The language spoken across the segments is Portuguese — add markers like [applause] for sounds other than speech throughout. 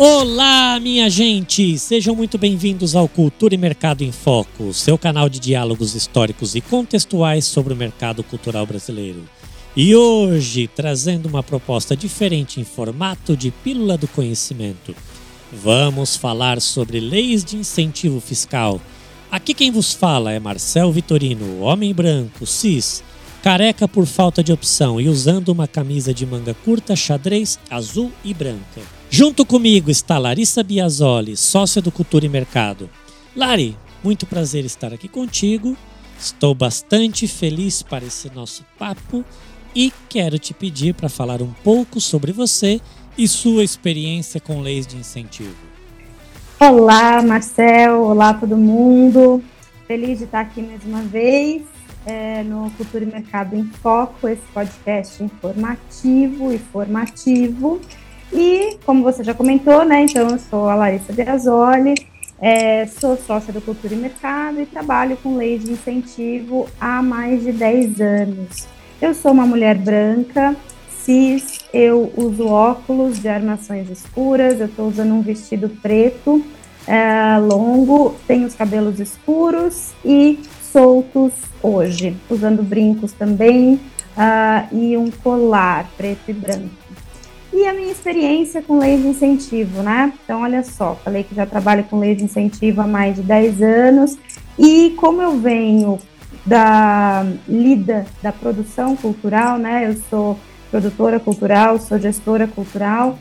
Olá, minha gente! Sejam muito bem-vindos ao Cultura e Mercado em Foco, seu canal de diálogos históricos e contextuais sobre o mercado cultural brasileiro. E hoje, trazendo uma proposta diferente em formato de pílula do conhecimento, vamos falar sobre leis de incentivo fiscal. Aqui quem vos fala é Marcel Vitorino, homem branco, cis, careca por falta de opção e usando uma camisa de manga curta xadrez azul e branca. Junto comigo está Larissa Biasoli, sócia do Cultura e Mercado. Lari, muito prazer estar aqui contigo. Estou bastante feliz para esse nosso papo e quero te pedir para falar um pouco sobre você e sua experiência com leis de incentivo. Olá, Marcel. Olá, todo mundo. Feliz de estar aqui mais uma vez é, no Cultura e Mercado em Foco, esse podcast informativo e formativo e, como você já comentou, né, então eu sou a Larissa Biasoli, é, sou sócia do Cultura e Mercado e trabalho com lei de incentivo há mais de 10 anos. Eu sou uma mulher branca, cis, eu uso óculos de armações escuras, eu estou usando um vestido preto, é, longo, tenho os cabelos escuros e soltos hoje, usando brincos também uh, e um colar preto e branco. E a minha experiência com lei de incentivo, né? Então, olha só, falei que já trabalho com lei de incentivo há mais de 10 anos. E como eu venho da lida da produção cultural, né? Eu sou produtora cultural, sou gestora cultural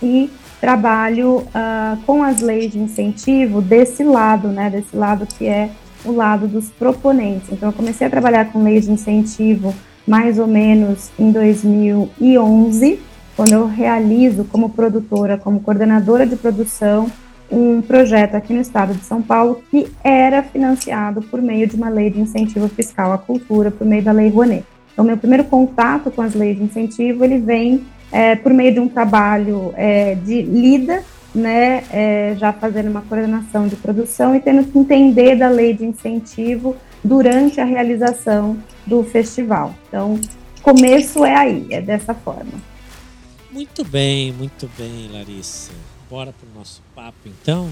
e trabalho uh, com as leis de incentivo desse lado, né? Desse lado que é o lado dos proponentes. Então, eu comecei a trabalhar com leis de incentivo mais ou menos em 2011 quando eu realizo como produtora, como coordenadora de produção, um projeto aqui no estado de São Paulo que era financiado por meio de uma lei de incentivo fiscal à cultura, por meio da Lei Rouanet. Então, meu primeiro contato com as leis de incentivo, ele vem é, por meio de um trabalho é, de lida, né, é, já fazendo uma coordenação de produção e tendo que entender da lei de incentivo durante a realização do festival. Então, começo é aí, é dessa forma. Muito bem, muito bem, Larissa. Bora para o nosso papo então?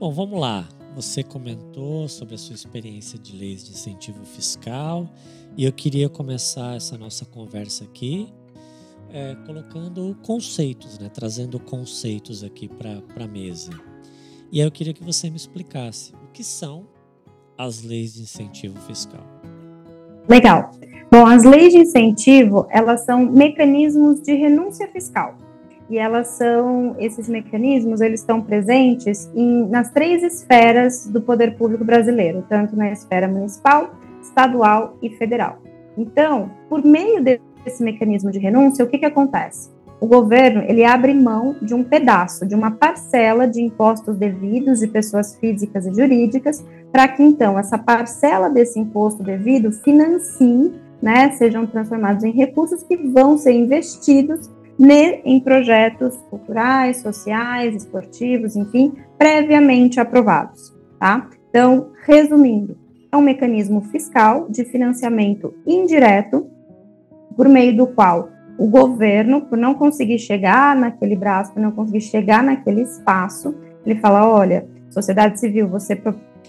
Bom, vamos lá. Você comentou sobre a sua experiência de leis de incentivo fiscal e eu queria começar essa nossa conversa aqui é, colocando conceitos, né? trazendo conceitos aqui para a mesa. E aí eu queria que você me explicasse o que são as leis de incentivo fiscal. Legal. Bom, as leis de incentivo, elas são mecanismos de renúncia fiscal. E elas são, esses mecanismos, eles estão presentes em, nas três esferas do poder público brasileiro, tanto na esfera municipal, estadual e federal. Então, por meio desse mecanismo de renúncia, o que, que acontece? O governo ele abre mão de um pedaço, de uma parcela de impostos devidos de pessoas físicas e jurídicas para que então essa parcela desse imposto devido financie, né, sejam transformados em recursos que vão ser investidos em projetos culturais, sociais, esportivos, enfim, previamente aprovados, tá? Então, resumindo, é um mecanismo fiscal de financiamento indireto por meio do qual o governo, por não conseguir chegar naquele braço, por não conseguir chegar naquele espaço, ele fala: olha, sociedade civil, você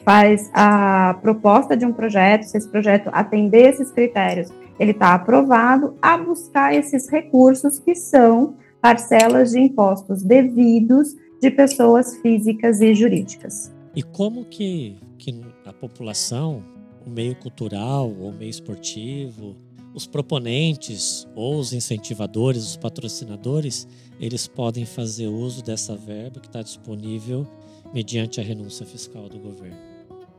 faz a proposta de um projeto, se esse projeto atender esses critérios, ele está aprovado a buscar esses recursos que são parcelas de impostos devidos de pessoas físicas e jurídicas. E como que, que a população, o meio cultural ou meio esportivo, os proponentes ou os incentivadores, os patrocinadores, eles podem fazer uso dessa verba que está disponível mediante a renúncia fiscal do governo.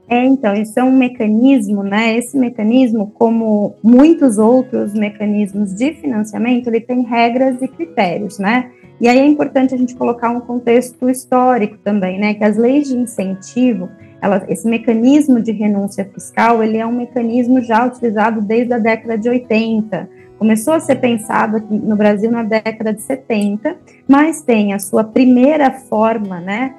É, então, isso é um mecanismo, né? Esse mecanismo, como muitos outros mecanismos de financiamento, ele tem regras e critérios, né? E aí é importante a gente colocar um contexto histórico também, né? Que as leis de incentivo, ela, esse mecanismo de renúncia fiscal, ele é um mecanismo já utilizado desde a década de 80. Começou a ser pensado aqui no Brasil na década de 70, mas tem a sua primeira forma, né,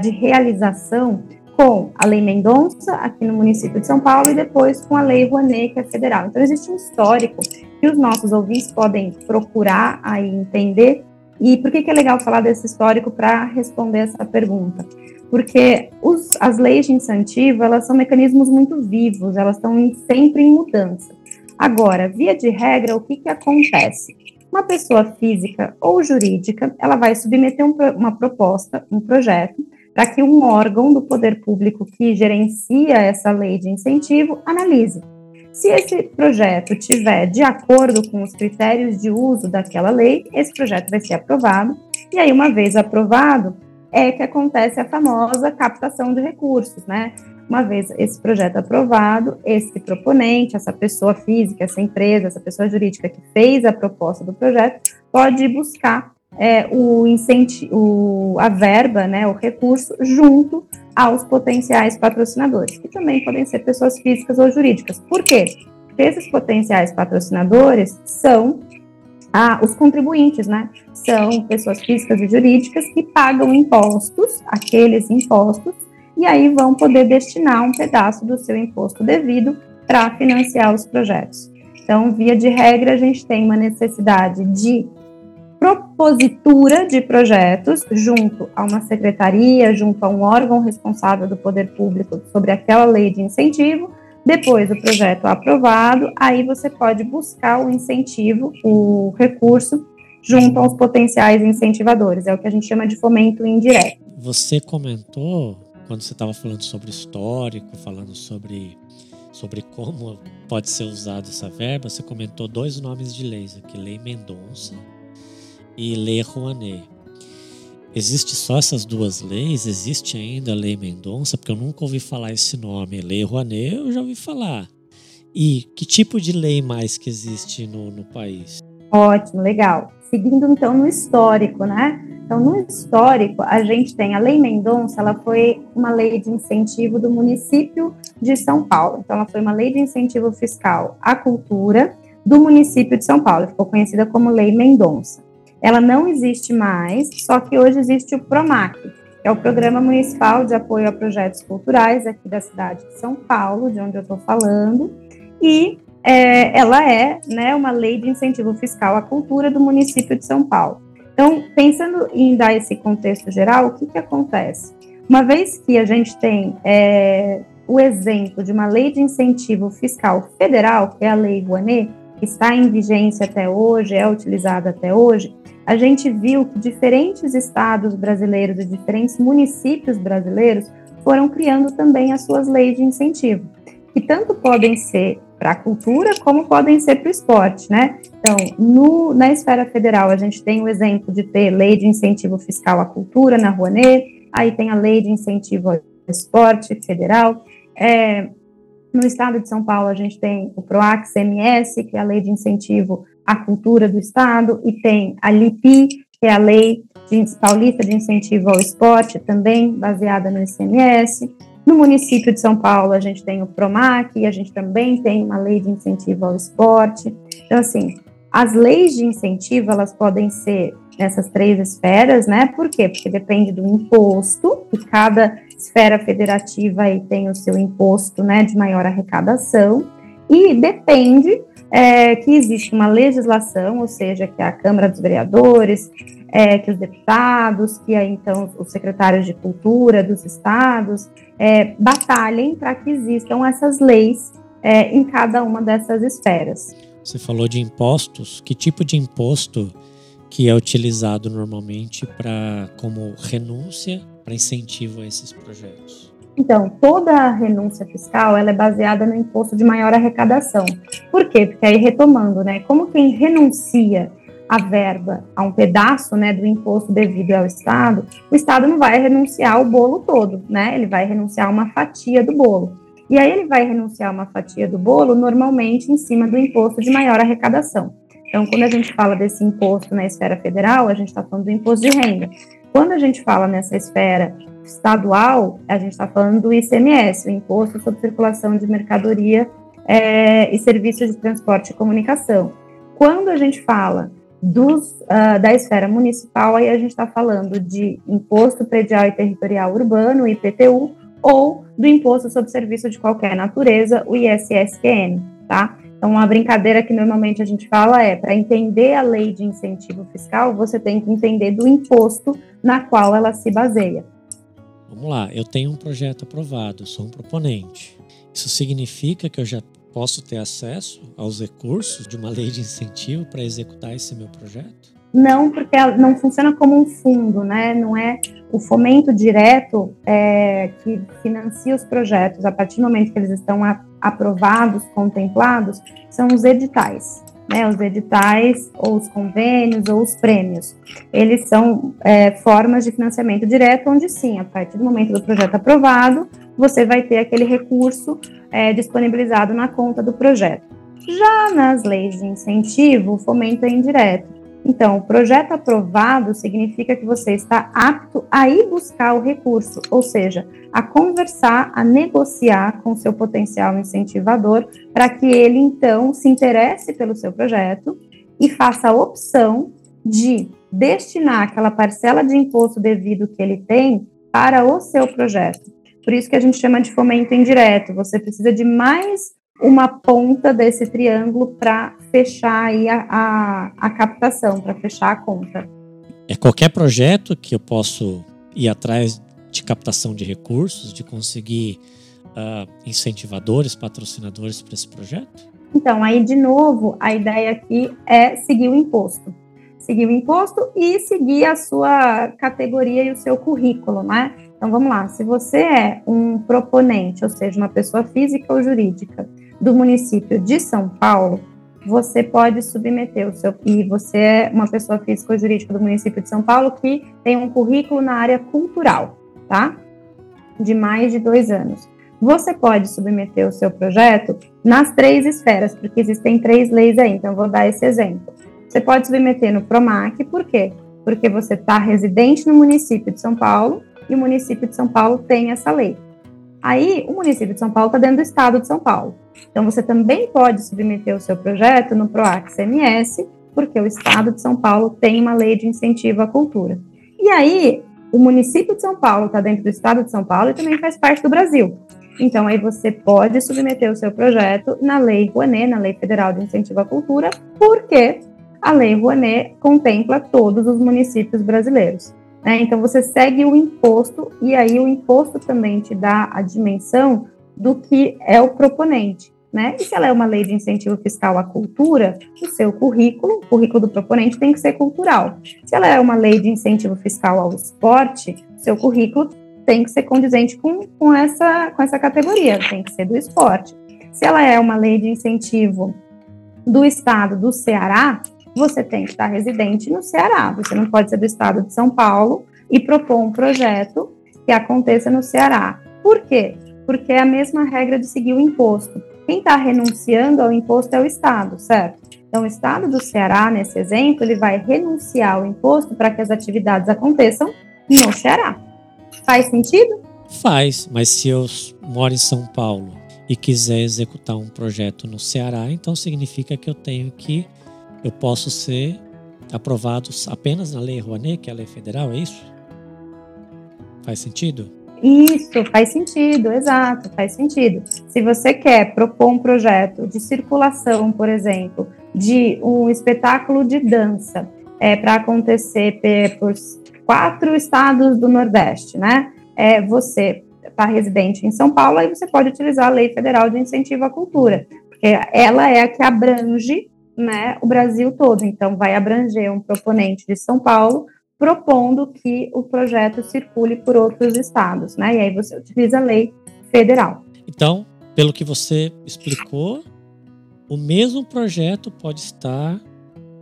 de realização com a Lei Mendonça, aqui no município de São Paulo, e depois com a Lei Rouanet, que é federal. Então, existe um histórico que os nossos ouvintes podem procurar aí entender. E por que, que é legal falar desse histórico para responder essa pergunta? Porque os, as leis de incentivo, elas são mecanismos muito vivos, elas estão em, sempre em mudança. Agora, via de regra, o que, que acontece? Uma pessoa física ou jurídica, ela vai submeter um, uma proposta, um projeto, para que um órgão do poder público que gerencia essa lei de incentivo analise. Se esse projeto tiver de acordo com os critérios de uso daquela lei, esse projeto vai ser aprovado. E aí, uma vez aprovado, é que acontece a famosa captação de recursos, né? Uma vez esse projeto aprovado, esse proponente, essa pessoa física, essa empresa, essa pessoa jurídica que fez a proposta do projeto, pode buscar é, o incentivo, a verba, né, o recurso, junto aos potenciais patrocinadores, que também podem ser pessoas físicas ou jurídicas. Por quê? Porque esses potenciais patrocinadores são os contribuintes, né? São pessoas físicas e jurídicas que pagam impostos, aqueles impostos, e aí vão poder destinar um pedaço do seu imposto devido para financiar os projetos. Então, via de regra, a gente tem uma necessidade de propositura de projetos junto a uma secretaria, junto a um órgão responsável do poder público sobre aquela lei de incentivo. Depois do projeto aprovado, aí você pode buscar o incentivo, o recurso, junto aos potenciais incentivadores. É o que a gente chama de fomento indireto. Você comentou, quando você estava falando sobre histórico, falando sobre, sobre como pode ser usada essa verba, você comentou dois nomes de leis aqui, Lei Mendonça e Lei Rouanet. Existe só essas duas leis? Existe ainda a Lei Mendonça? Porque eu nunca ouvi falar esse nome. Lei Rouanet eu já ouvi falar. E que tipo de lei mais que existe no, no país? Ótimo, legal. Seguindo então no histórico, né? Então, no histórico, a gente tem a Lei Mendonça, ela foi uma lei de incentivo do município de São Paulo. Então, ela foi uma lei de incentivo fiscal à cultura do município de São Paulo. Ficou conhecida como Lei Mendonça ela não existe mais, só que hoje existe o PROMAC, que é o Programa Municipal de Apoio a Projetos Culturais aqui da cidade de São Paulo, de onde eu estou falando, e é, ela é né, uma lei de incentivo fiscal à cultura do município de São Paulo. Então, pensando em dar esse contexto geral, o que, que acontece? Uma vez que a gente tem é, o exemplo de uma lei de incentivo fiscal federal, que é a Lei Rouanet, que está em vigência até hoje, é utilizada até hoje, a gente viu que diferentes estados brasileiros e diferentes municípios brasileiros foram criando também as suas leis de incentivo, que tanto podem ser para a cultura como podem ser para o esporte, né? Então, no, na esfera federal, a gente tem o exemplo de ter lei de incentivo fiscal à cultura na Rouanet, aí tem a lei de incentivo ao esporte federal. É, no estado de São Paulo, a gente tem o PROAC-CMS, que é a lei de incentivo a cultura do Estado, e tem a LIPI, que é a Lei de, Paulista de Incentivo ao Esporte, também baseada no ICMS. No município de São Paulo, a gente tem o PROMAC, e a gente também tem uma lei de incentivo ao esporte. Então, assim, as leis de incentivo, elas podem ser nessas três esferas, né? Por quê? Porque depende do imposto, e cada esfera federativa aí tem o seu imposto, né, de maior arrecadação, e depende é, que existe uma legislação, ou seja, que a Câmara dos Vereadores, é, que os deputados, que então os secretários de cultura dos estados é, batalhem para que existam essas leis é, em cada uma dessas esferas. Você falou de impostos. Que tipo de imposto que é utilizado normalmente para como renúncia para incentivo a esses projetos? Então, toda a renúncia fiscal ela é baseada no imposto de maior arrecadação. Por quê? Porque aí retomando, né? Como quem renuncia a verba a um pedaço, né, do imposto devido ao Estado, o Estado não vai renunciar ao bolo todo, né? Ele vai renunciar uma fatia do bolo. E aí ele vai renunciar uma fatia do bolo normalmente em cima do imposto de maior arrecadação. Então, quando a gente fala desse imposto na esfera federal, a gente está falando do imposto de renda. Quando a gente fala nessa esfera estadual, a gente está falando do ICMS, o Imposto sobre Circulação de Mercadoria é, e Serviços de Transporte e Comunicação. Quando a gente fala dos, uh, da esfera municipal, aí a gente está falando de Imposto Predial e Territorial Urbano, IPTU, ou do Imposto sobre Serviço de Qualquer Natureza, o ISSQN, tá? Então, uma brincadeira que normalmente a gente fala é: para entender a lei de incentivo fiscal, você tem que entender do imposto na qual ela se baseia. Vamos lá, eu tenho um projeto aprovado, sou um proponente. Isso significa que eu já posso ter acesso aos recursos de uma lei de incentivo para executar esse meu projeto? Não, porque ela não funciona como um fundo, né? Não é o fomento direto é, que financia os projetos a partir do momento que eles estão a, aprovados, contemplados, são os editais. Né, os editais, ou os convênios, ou os prêmios. Eles são é, formas de financiamento direto, onde sim, a partir do momento do projeto aprovado, você vai ter aquele recurso é, disponibilizado na conta do projeto. Já nas leis de incentivo, o fomento é indireto. Então, o projeto aprovado significa que você está apto a ir buscar o recurso, ou seja, a conversar, a negociar com seu potencial incentivador, para que ele então se interesse pelo seu projeto e faça a opção de destinar aquela parcela de imposto devido que ele tem para o seu projeto. Por isso que a gente chama de fomento indireto. Você precisa de mais uma ponta desse triângulo para fechar aí a, a, a captação, para fechar a conta. É qualquer projeto que eu posso ir atrás de captação de recursos, de conseguir uh, incentivadores, patrocinadores para esse projeto? Então, aí de novo, a ideia aqui é seguir o imposto. Seguir o imposto e seguir a sua categoria e o seu currículo, né? Então vamos lá, se você é um proponente, ou seja, uma pessoa física ou jurídica, do município de São Paulo, você pode submeter o seu. E você é uma pessoa física ou jurídica do município de São Paulo que tem um currículo na área cultural, tá? De mais de dois anos. Você pode submeter o seu projeto nas três esferas, porque existem três leis aí, então vou dar esse exemplo. Você pode submeter no PROMAC, por quê? Porque você está residente no município de São Paulo e o município de São Paulo tem essa lei. Aí, o município de São Paulo está dentro do estado de São Paulo. Então, você também pode submeter o seu projeto no PROAC CMS, porque o estado de São Paulo tem uma lei de incentivo à cultura. E aí, o município de São Paulo está dentro do estado de São Paulo e também faz parte do Brasil. Então, aí você pode submeter o seu projeto na Lei Rouanet, na Lei Federal de Incentivo à Cultura, porque a Lei Rouanet contempla todos os municípios brasileiros. Né? Então, você segue o imposto, e aí o imposto também te dá a dimensão do que é o proponente. Né? E se ela é uma lei de incentivo fiscal à cultura, o seu currículo, o currículo do proponente tem que ser cultural. Se ela é uma lei de incentivo fiscal ao esporte, seu currículo tem que ser condizente com, com, essa, com essa categoria, tem que ser do esporte. Se ela é uma lei de incentivo do estado do Ceará, você tem que estar residente no Ceará. Você não pode ser do estado de São Paulo e propor um projeto que aconteça no Ceará. Por quê? Porque é a mesma regra de seguir o imposto. Quem está renunciando ao imposto é o Estado, certo? Então, o Estado do Ceará, nesse exemplo, ele vai renunciar ao imposto para que as atividades aconteçam no Ceará. Faz sentido? Faz, mas se eu moro em São Paulo e quiser executar um projeto no Ceará, então significa que eu tenho que eu posso ser aprovado apenas na Lei Rouanet, que é a lei federal, é isso? Faz sentido? Isso, faz sentido, exato, faz sentido. Se você quer propor um projeto de circulação, por exemplo, de um espetáculo de dança é, para acontecer por quatro estados do Nordeste, né? É, você está residente em São Paulo, aí você pode utilizar a Lei Federal de Incentivo à Cultura, porque ela é a que abrange né, o Brasil todo. Então, vai abranger um proponente de São Paulo propondo que o projeto circule por outros estados, né? E aí você utiliza a lei federal. Então, pelo que você explicou, o mesmo projeto pode estar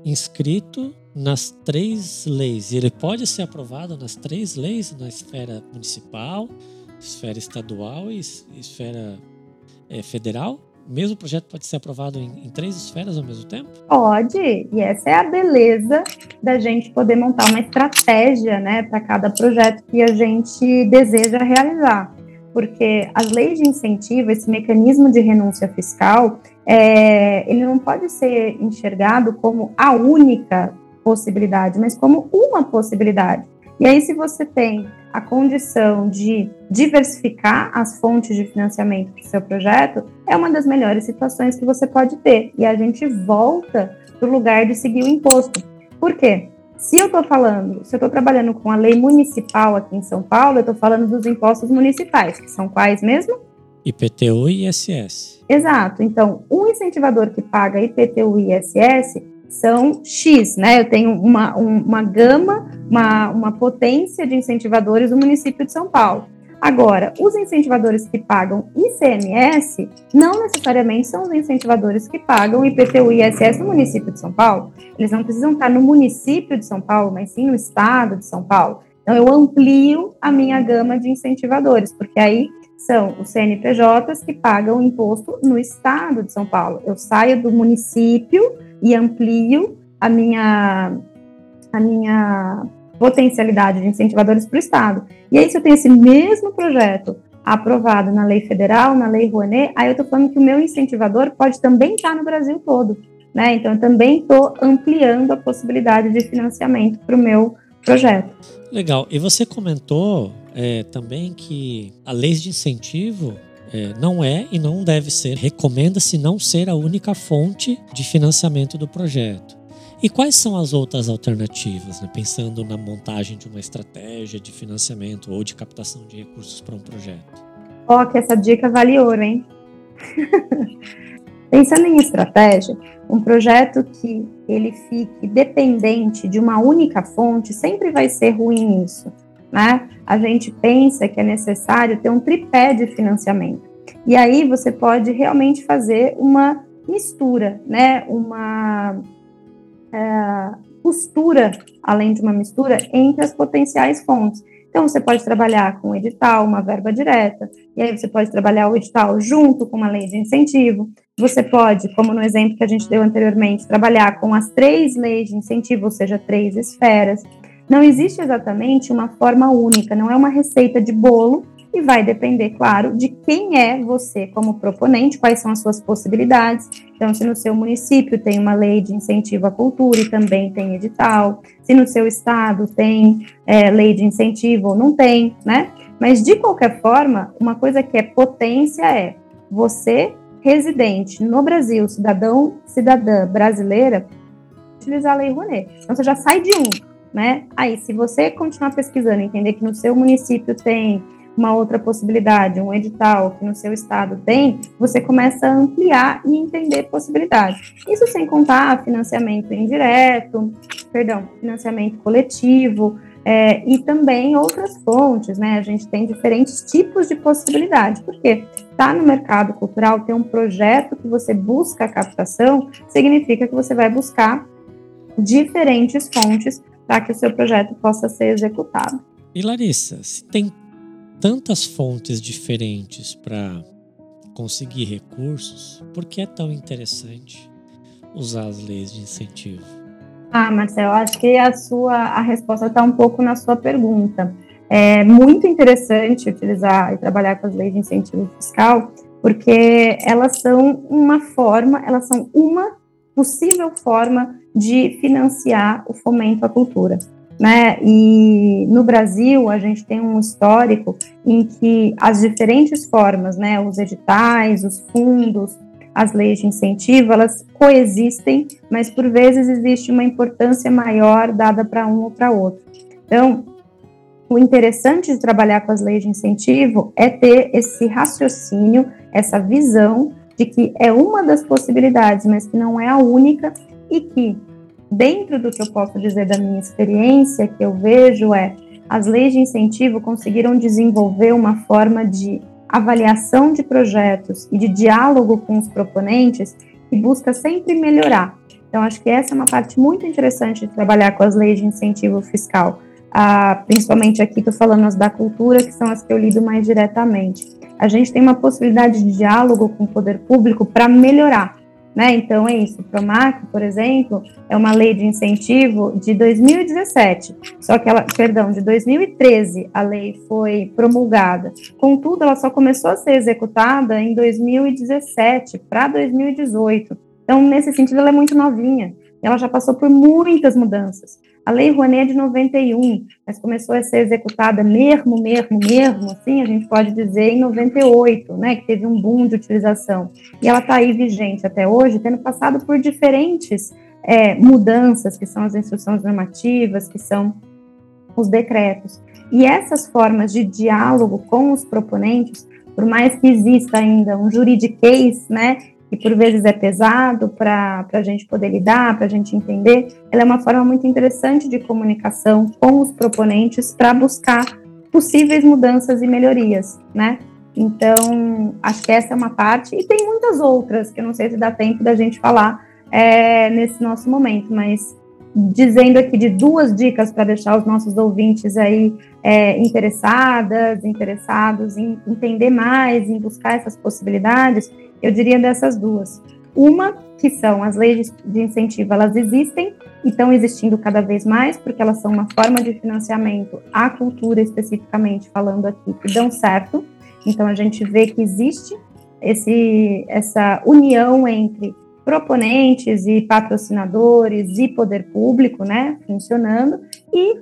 inscrito nas três leis. Ele pode ser aprovado nas três leis, na esfera municipal, esfera estadual e esfera é, federal? Mesmo projeto pode ser aprovado em, em, três esferas ao mesmo tempo? Pode, e essa é a beleza da gente poder montar uma estratégia né, para cada projeto que a gente deseja realizar. Porque as leis de incentivo, esse mecanismo de renúncia fiscal, é, ele não pode ser enxergado como a única possibilidade, mas como uma possibilidade. E aí, se você tem a condição de diversificar as fontes de financiamento para o seu projeto, é uma das melhores situações que você pode ter. E a gente volta para o lugar de seguir o imposto. Por quê? Se eu estou falando, se eu estou trabalhando com a lei municipal aqui em São Paulo, eu estou falando dos impostos municipais, que são quais mesmo? IPTU e ISS. Exato. Então, um incentivador que paga IPTU e ISS são X, né? Eu tenho uma, uma gama, uma, uma potência de incentivadores no município de São Paulo. Agora, os incentivadores que pagam ICMS não necessariamente são os incentivadores que pagam IPTU e ISS no município de São Paulo. Eles não precisam estar no município de São Paulo, mas sim no estado de São Paulo. Então, eu amplio a minha gama de incentivadores, porque aí são os CNPJs que pagam imposto no estado de São Paulo. Eu saio do município e amplio a minha, a minha potencialidade de incentivadores para o estado. E aí, se eu tenho esse mesmo projeto aprovado na lei federal, na lei Rouanet, aí eu estou falando que o meu incentivador pode também estar no Brasil todo. Né? Então, eu também estou ampliando a possibilidade de financiamento para o meu projeto. Legal. E você comentou é, também que a lei de incentivo é, não é e não deve ser, recomenda-se não ser a única fonte de financiamento do projeto. E quais são as outras alternativas, né? pensando na montagem de uma estratégia de financiamento ou de captação de recursos para um projeto? Ó, oh, que essa dica vale ouro, hein? [laughs] Pensando em estratégia, um projeto que ele fique dependente de uma única fonte sempre vai ser ruim isso né? A gente pensa que é necessário ter um tripé de financiamento. E aí você pode realmente fazer uma mistura, né? Uma é, costura, além de uma mistura, entre as potenciais fontes. Então, você pode trabalhar com edital, uma verba direta, e aí você pode trabalhar o edital junto com uma lei de incentivo. Você pode, como no exemplo que a gente deu anteriormente, trabalhar com as três leis de incentivo, ou seja, três esferas. Não existe exatamente uma forma única, não é uma receita de bolo e vai depender, claro, de quem é você como proponente, quais são as suas possibilidades. Então, se no seu município tem uma lei de incentivo à cultura e também tem edital, se no seu estado tem é, lei de incentivo ou não tem, né? Mas de qualquer forma, uma coisa que é potência é você residente no Brasil, cidadão, cidadã brasileira, utilizar a lei Rouanet. Então, você já sai de um né? Aí, se você continuar pesquisando, entender que no seu município tem uma outra possibilidade, um edital que no seu estado tem, você começa a ampliar e entender possibilidades. Isso sem contar financiamento indireto, perdão, financiamento coletivo é, e também outras fontes, né? A gente tem diferentes tipos de possibilidades, porque está no mercado cultural, ter um projeto que você busca a captação, significa que você vai buscar diferentes fontes para que o seu projeto possa ser executado. E Larissa, se tem tantas fontes diferentes para conseguir recursos, por que é tão interessante usar as leis de incentivo? Ah, Marcelo, acho que a sua a resposta está um pouco na sua pergunta. É muito interessante utilizar e trabalhar com as leis de incentivo fiscal, porque elas são uma forma, elas são uma possível forma de financiar o fomento à cultura. Né? E no Brasil a gente tem um histórico em que as diferentes formas, né, os editais, os fundos, as leis de incentivo, elas coexistem, mas por vezes existe uma importância maior dada para um ou para outro. Então, o interessante de trabalhar com as leis de incentivo é ter esse raciocínio, essa visão de que é uma das possibilidades, mas que não é a única e que, dentro do que eu posso dizer da minha experiência, que eu vejo é as leis de incentivo conseguiram desenvolver uma forma de avaliação de projetos e de diálogo com os proponentes que busca sempre melhorar. Então, acho que essa é uma parte muito interessante de trabalhar com as leis de incentivo fiscal. Ah, principalmente aqui, estou falando as da cultura, que são as que eu lido mais diretamente a gente tem uma possibilidade de diálogo com o poder público para melhorar. Né? Então é isso. O PROMAC, por exemplo, é uma lei de incentivo de 2017. Só que ela, perdão, de 2013 a lei foi promulgada. Contudo, ela só começou a ser executada em 2017 para 2018. Então, nesse sentido, ela é muito novinha. ela já passou por muitas mudanças. A Lei Rouanet é de 91, mas começou a ser executada mesmo, mesmo, mesmo, assim, a gente pode dizer, em 98, né, que teve um boom de utilização. E ela está aí vigente até hoje, tendo passado por diferentes é, mudanças, que são as instruções normativas, que são os decretos. E essas formas de diálogo com os proponentes, por mais que exista ainda um juridiquês, né, que por vezes é pesado para a gente poder lidar, para a gente entender, ela é uma forma muito interessante de comunicação com os proponentes para buscar possíveis mudanças e melhorias, né? Então, acho que essa é uma parte, e tem muitas outras, que eu não sei se dá tempo da gente falar é, nesse nosso momento, mas dizendo aqui de duas dicas para deixar os nossos ouvintes aí é, interessadas, interessados em entender mais, em buscar essas possibilidades, eu diria dessas duas. Uma, que são as leis de incentivo, elas existem e estão existindo cada vez mais, porque elas são uma forma de financiamento à cultura, especificamente falando aqui, que dão certo. Então, a gente vê que existe esse, essa união entre proponentes e patrocinadores e poder público, né, funcionando. E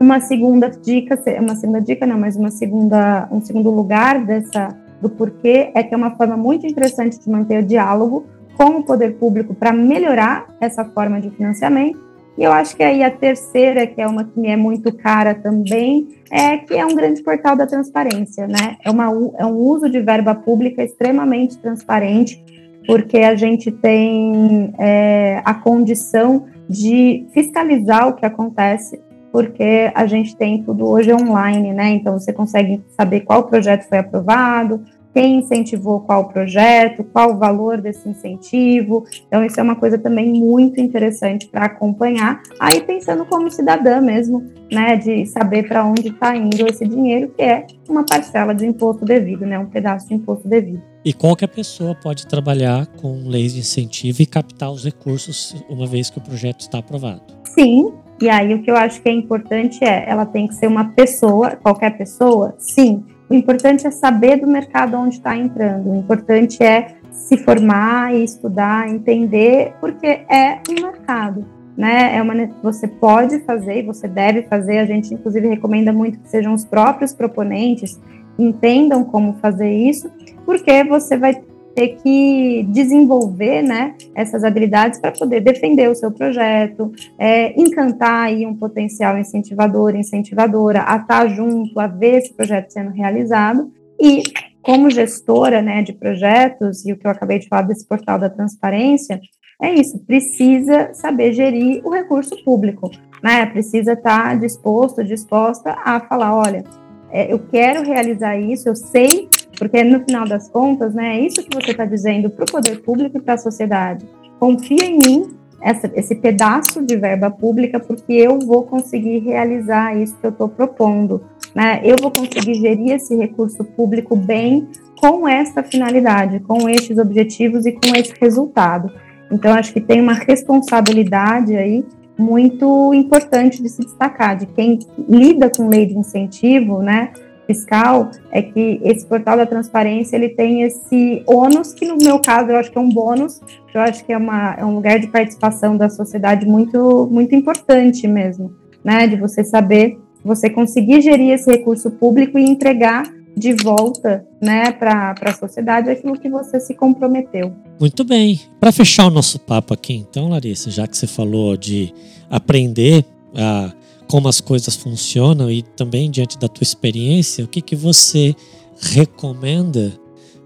uma segunda dica, uma segunda dica não, mas uma segunda, um segundo lugar dessa do porquê é que é uma forma muito interessante de manter o diálogo com o poder público para melhorar essa forma de financiamento. E eu acho que aí a terceira, que é uma que me é muito cara também, é que é um grande portal da transparência, né? É, uma, é um uso de verba pública extremamente transparente, porque a gente tem é, a condição de fiscalizar o que acontece, porque a gente tem tudo hoje online, né? Então você consegue saber qual projeto foi aprovado, quem incentivou qual projeto, qual o valor desse incentivo. Então, isso é uma coisa também muito interessante para acompanhar. Aí, pensando como cidadã mesmo, né, de saber para onde está indo esse dinheiro, que é uma parcela de imposto devido, né, um pedaço de imposto devido. E qualquer pessoa pode trabalhar com leis de incentivo e captar os recursos uma vez que o projeto está aprovado. Sim, e aí o que eu acho que é importante é, ela tem que ser uma pessoa, qualquer pessoa, sim, o importante é saber do mercado onde está entrando. O importante é se formar e estudar, entender, porque é um mercado. Né? É uma, você pode fazer você deve fazer. A gente, inclusive, recomenda muito que sejam os próprios proponentes entendam como fazer isso, porque você vai ter que desenvolver né, essas habilidades para poder defender o seu projeto, é, encantar aí um potencial incentivador, incentivadora, a estar junto, a ver esse projeto sendo realizado e como gestora né, de projetos, e o que eu acabei de falar desse portal da transparência, é isso, precisa saber gerir o recurso público, né? Precisa estar disposto, disposta a falar, olha, é, eu quero realizar isso, eu sei, porque no final das contas, né, é isso que você está dizendo para o poder público e para a sociedade. Confia em mim, essa, esse pedaço de verba pública, porque eu vou conseguir realizar isso que eu estou propondo. Né? Eu vou conseguir gerir esse recurso público bem com essa finalidade, com esses objetivos e com esse resultado. Então, acho que tem uma responsabilidade aí muito importante de se destacar, de quem lida com lei de incentivo, né, fiscal, é que esse portal da transparência, ele tem esse ônus, que no meu caso eu acho que é um bônus, eu acho que é, uma, é um lugar de participação da sociedade muito, muito importante mesmo, né, de você saber, você conseguir gerir esse recurso público e entregar de volta né, para a sociedade aquilo que você se comprometeu. Muito bem. Para fechar o nosso papo aqui, então, Larissa, já que você falou de aprender a, como as coisas funcionam e também diante da tua experiência, o que, que você recomenda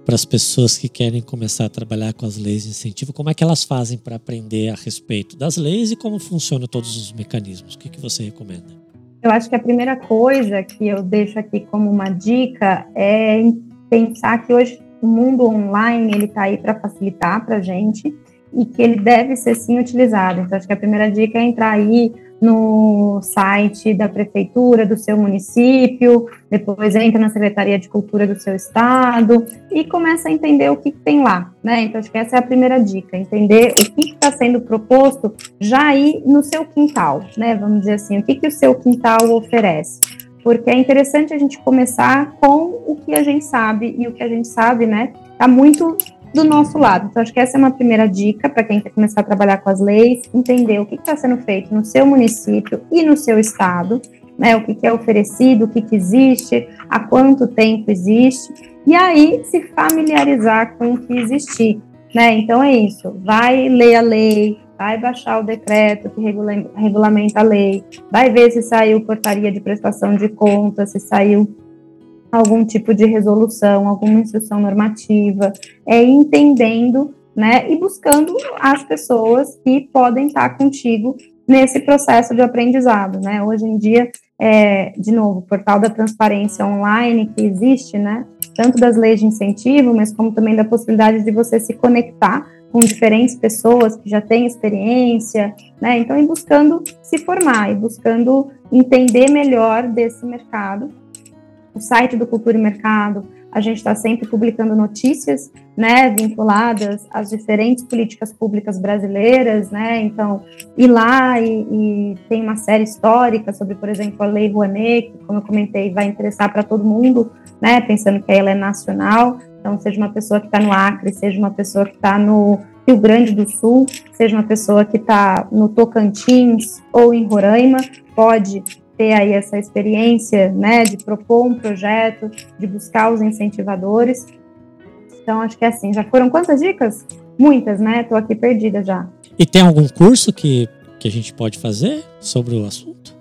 para as pessoas que querem começar a trabalhar com as leis de incentivo? Como é que elas fazem para aprender a respeito das leis e como funcionam todos os mecanismos? O que, que você recomenda? Eu acho que a primeira coisa que eu deixo aqui como uma dica é pensar que hoje o mundo online ele está aí para facilitar para a gente e que ele deve ser sim utilizado. Então, acho que a primeira dica é entrar aí no site da prefeitura do seu município, depois entra na Secretaria de Cultura do seu estado e começa a entender o que, tem lá, né? Então, acho que essa é a primeira dica, entender o que está sendo proposto já aí no seu quintal, né? Vamos dizer assim, o que, que o seu quintal oferece. Porque é interessante a gente começar com o que a gente sabe, e o que a gente sabe, né? Está muito do nosso lado. Então, acho que essa é uma primeira dica para quem quer começar a trabalhar com as leis, entender o que está sendo feito no seu município e no seu estado, né, o que, que é oferecido, o que, que existe, há quanto tempo existe, e aí se familiarizar com o que existir. Né? Então é isso, vai ler a lei, vai baixar o decreto que regula, regulamenta a lei, vai ver se saiu portaria de prestação de contas, se saiu algum tipo de resolução, alguma instrução normativa, é entendendo, né, e buscando as pessoas que podem estar contigo nesse processo de aprendizado, né? Hoje em dia, é, de novo, o portal da transparência online que existe, né? Tanto das leis de incentivo, mas como também da possibilidade de você se conectar com diferentes pessoas que já têm experiência, né? Então, ir buscando se formar e buscando entender melhor desse mercado. O site do Cultura e Mercado, a gente está sempre publicando notícias, né, vinculadas às diferentes políticas públicas brasileiras, né, então, ir lá e, e tem uma série histórica sobre, por exemplo, a Lei Rouanet, que, como eu comentei, vai interessar para todo mundo, né, pensando que ela é nacional, então, seja uma pessoa que está no Acre, seja uma pessoa que está no Rio Grande do Sul, seja uma pessoa que está no Tocantins ou em Roraima, pode ter aí essa experiência, né, de propor um projeto, de buscar os incentivadores. Então, acho que é assim. Já foram quantas dicas? Muitas, né? Estou aqui perdida já. E tem algum curso que, que a gente pode fazer sobre o assunto?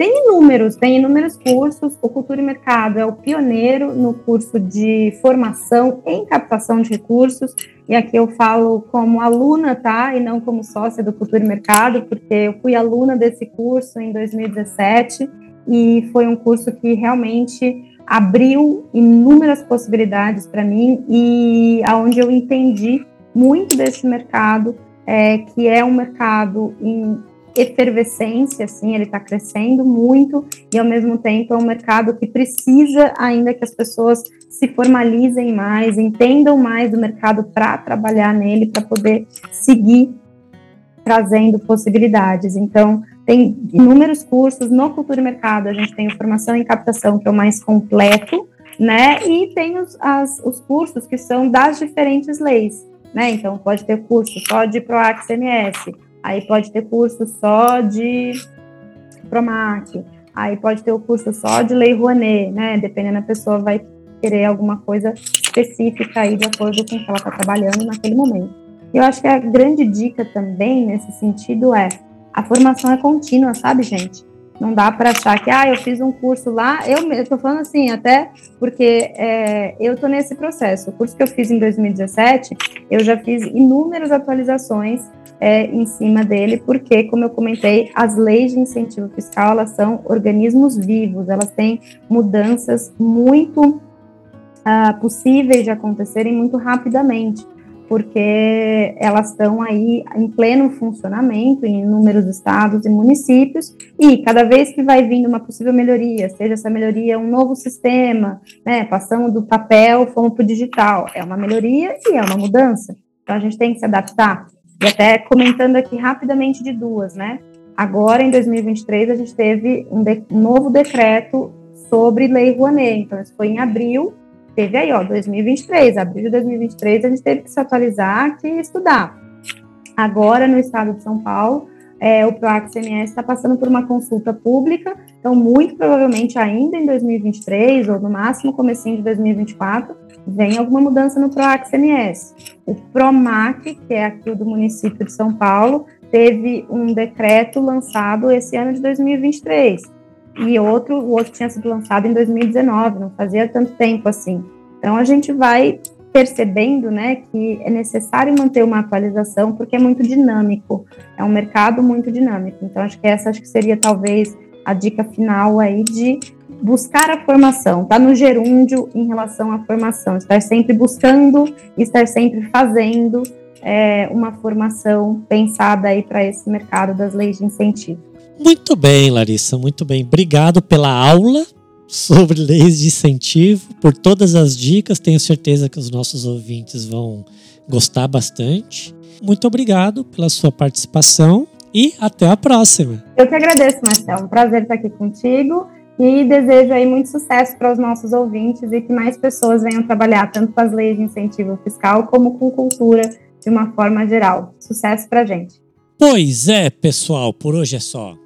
Tem inúmeros, tem inúmeros cursos. O Cultura e Mercado é o pioneiro no curso de formação em captação de recursos. E aqui eu falo como aluna, tá? E não como sócia do Cultura e Mercado, porque eu fui aluna desse curso em 2017 e foi um curso que realmente abriu inúmeras possibilidades para mim e aonde eu entendi muito desse mercado, é, que é um mercado em efervescência, assim, ele está crescendo muito e ao mesmo tempo é um mercado que precisa ainda que as pessoas se formalizem mais, entendam mais do mercado para trabalhar nele, para poder seguir trazendo possibilidades. Então, tem inúmeros cursos no Cultura e Mercado, a gente tem a formação em captação, que é o mais completo, né? E tem os, as, os cursos que são das diferentes leis, né? Então, pode ter curso só de PROAC CMS, Aí pode ter curso só de Promac, aí pode ter o curso só de Lei Rouanet, né? Dependendo da pessoa vai querer alguma coisa específica aí de acordo com o que ela está trabalhando naquele momento. Eu acho que a grande dica também nesse sentido é a formação é contínua, sabe, gente? Não dá para achar que, ah, eu fiz um curso lá. Eu estou falando assim, até porque é, eu estou nesse processo. O curso que eu fiz em 2017, eu já fiz inúmeras atualizações é, em cima dele, porque, como eu comentei, as leis de incentivo fiscal elas são organismos vivos, elas têm mudanças muito uh, possíveis de acontecerem muito rapidamente porque elas estão aí em pleno funcionamento em inúmeros estados e municípios, e cada vez que vai vindo uma possível melhoria, seja essa melhoria um novo sistema, né, passando do papel, fomos para o digital, é uma melhoria e é uma mudança. Então a gente tem que se adaptar. E até comentando aqui rapidamente de duas, né? Agora, em 2023, a gente teve um, de, um novo decreto sobre Lei Rouanet. Então, isso foi em abril teve aí, ó, 2023, abril de 2023, a gente teve que se atualizar e estudar. Agora, no estado de São Paulo, é, o PROAC CMS está passando por uma consulta pública, então, muito provavelmente ainda em 2023, ou no máximo comecinho de 2024, vem alguma mudança no PROAC CMS. O PROMAC, que é aqui do município de São Paulo, teve um decreto lançado esse ano de 2023 e outro, o outro tinha sido lançado em 2019, não fazia tanto tempo assim. Então a gente vai percebendo, né, que é necessário manter uma atualização porque é muito dinâmico, é um mercado muito dinâmico. Então acho que essa acho que seria talvez a dica final aí de buscar a formação, tá no gerúndio em relação à formação, estar sempre buscando, estar sempre fazendo é, uma formação pensada aí para esse mercado das leis de incentivo. Muito bem, Larissa, muito bem. Obrigado pela aula sobre leis de incentivo, por todas as dicas. Tenho certeza que os nossos ouvintes vão gostar bastante. Muito obrigado pela sua participação e até a próxima. Eu que agradeço, Marcelo. Um prazer estar aqui contigo E desejo aí muito sucesso para os nossos ouvintes e que mais pessoas venham trabalhar tanto com as leis de incentivo fiscal como com cultura de uma forma geral. Sucesso para a gente. Pois é, pessoal, por hoje é só.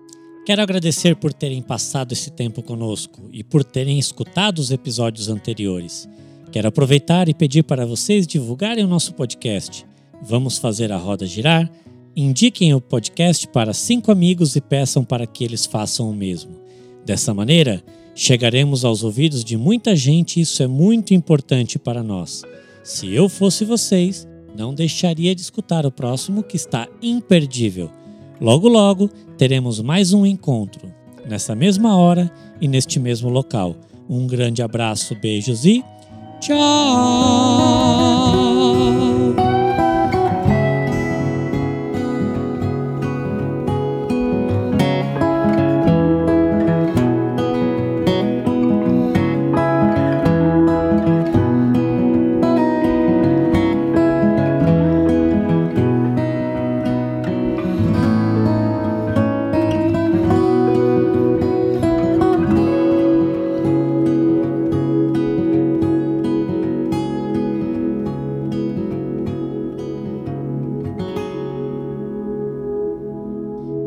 Quero agradecer por terem passado esse tempo conosco e por terem escutado os episódios anteriores. Quero aproveitar e pedir para vocês divulgarem o nosso podcast. Vamos fazer a roda girar? Indiquem o podcast para cinco amigos e peçam para que eles façam o mesmo. Dessa maneira, chegaremos aos ouvidos de muita gente e isso é muito importante para nós. Se eu fosse vocês, não deixaria de escutar o próximo que está imperdível. Logo, logo teremos mais um encontro, nessa mesma hora e neste mesmo local. Um grande abraço, beijos e tchau!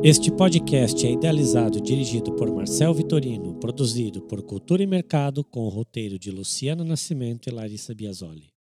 Este podcast é idealizado e dirigido por Marcel Vitorino, produzido por Cultura e Mercado, com o roteiro de Luciana Nascimento e Larissa Biasoli.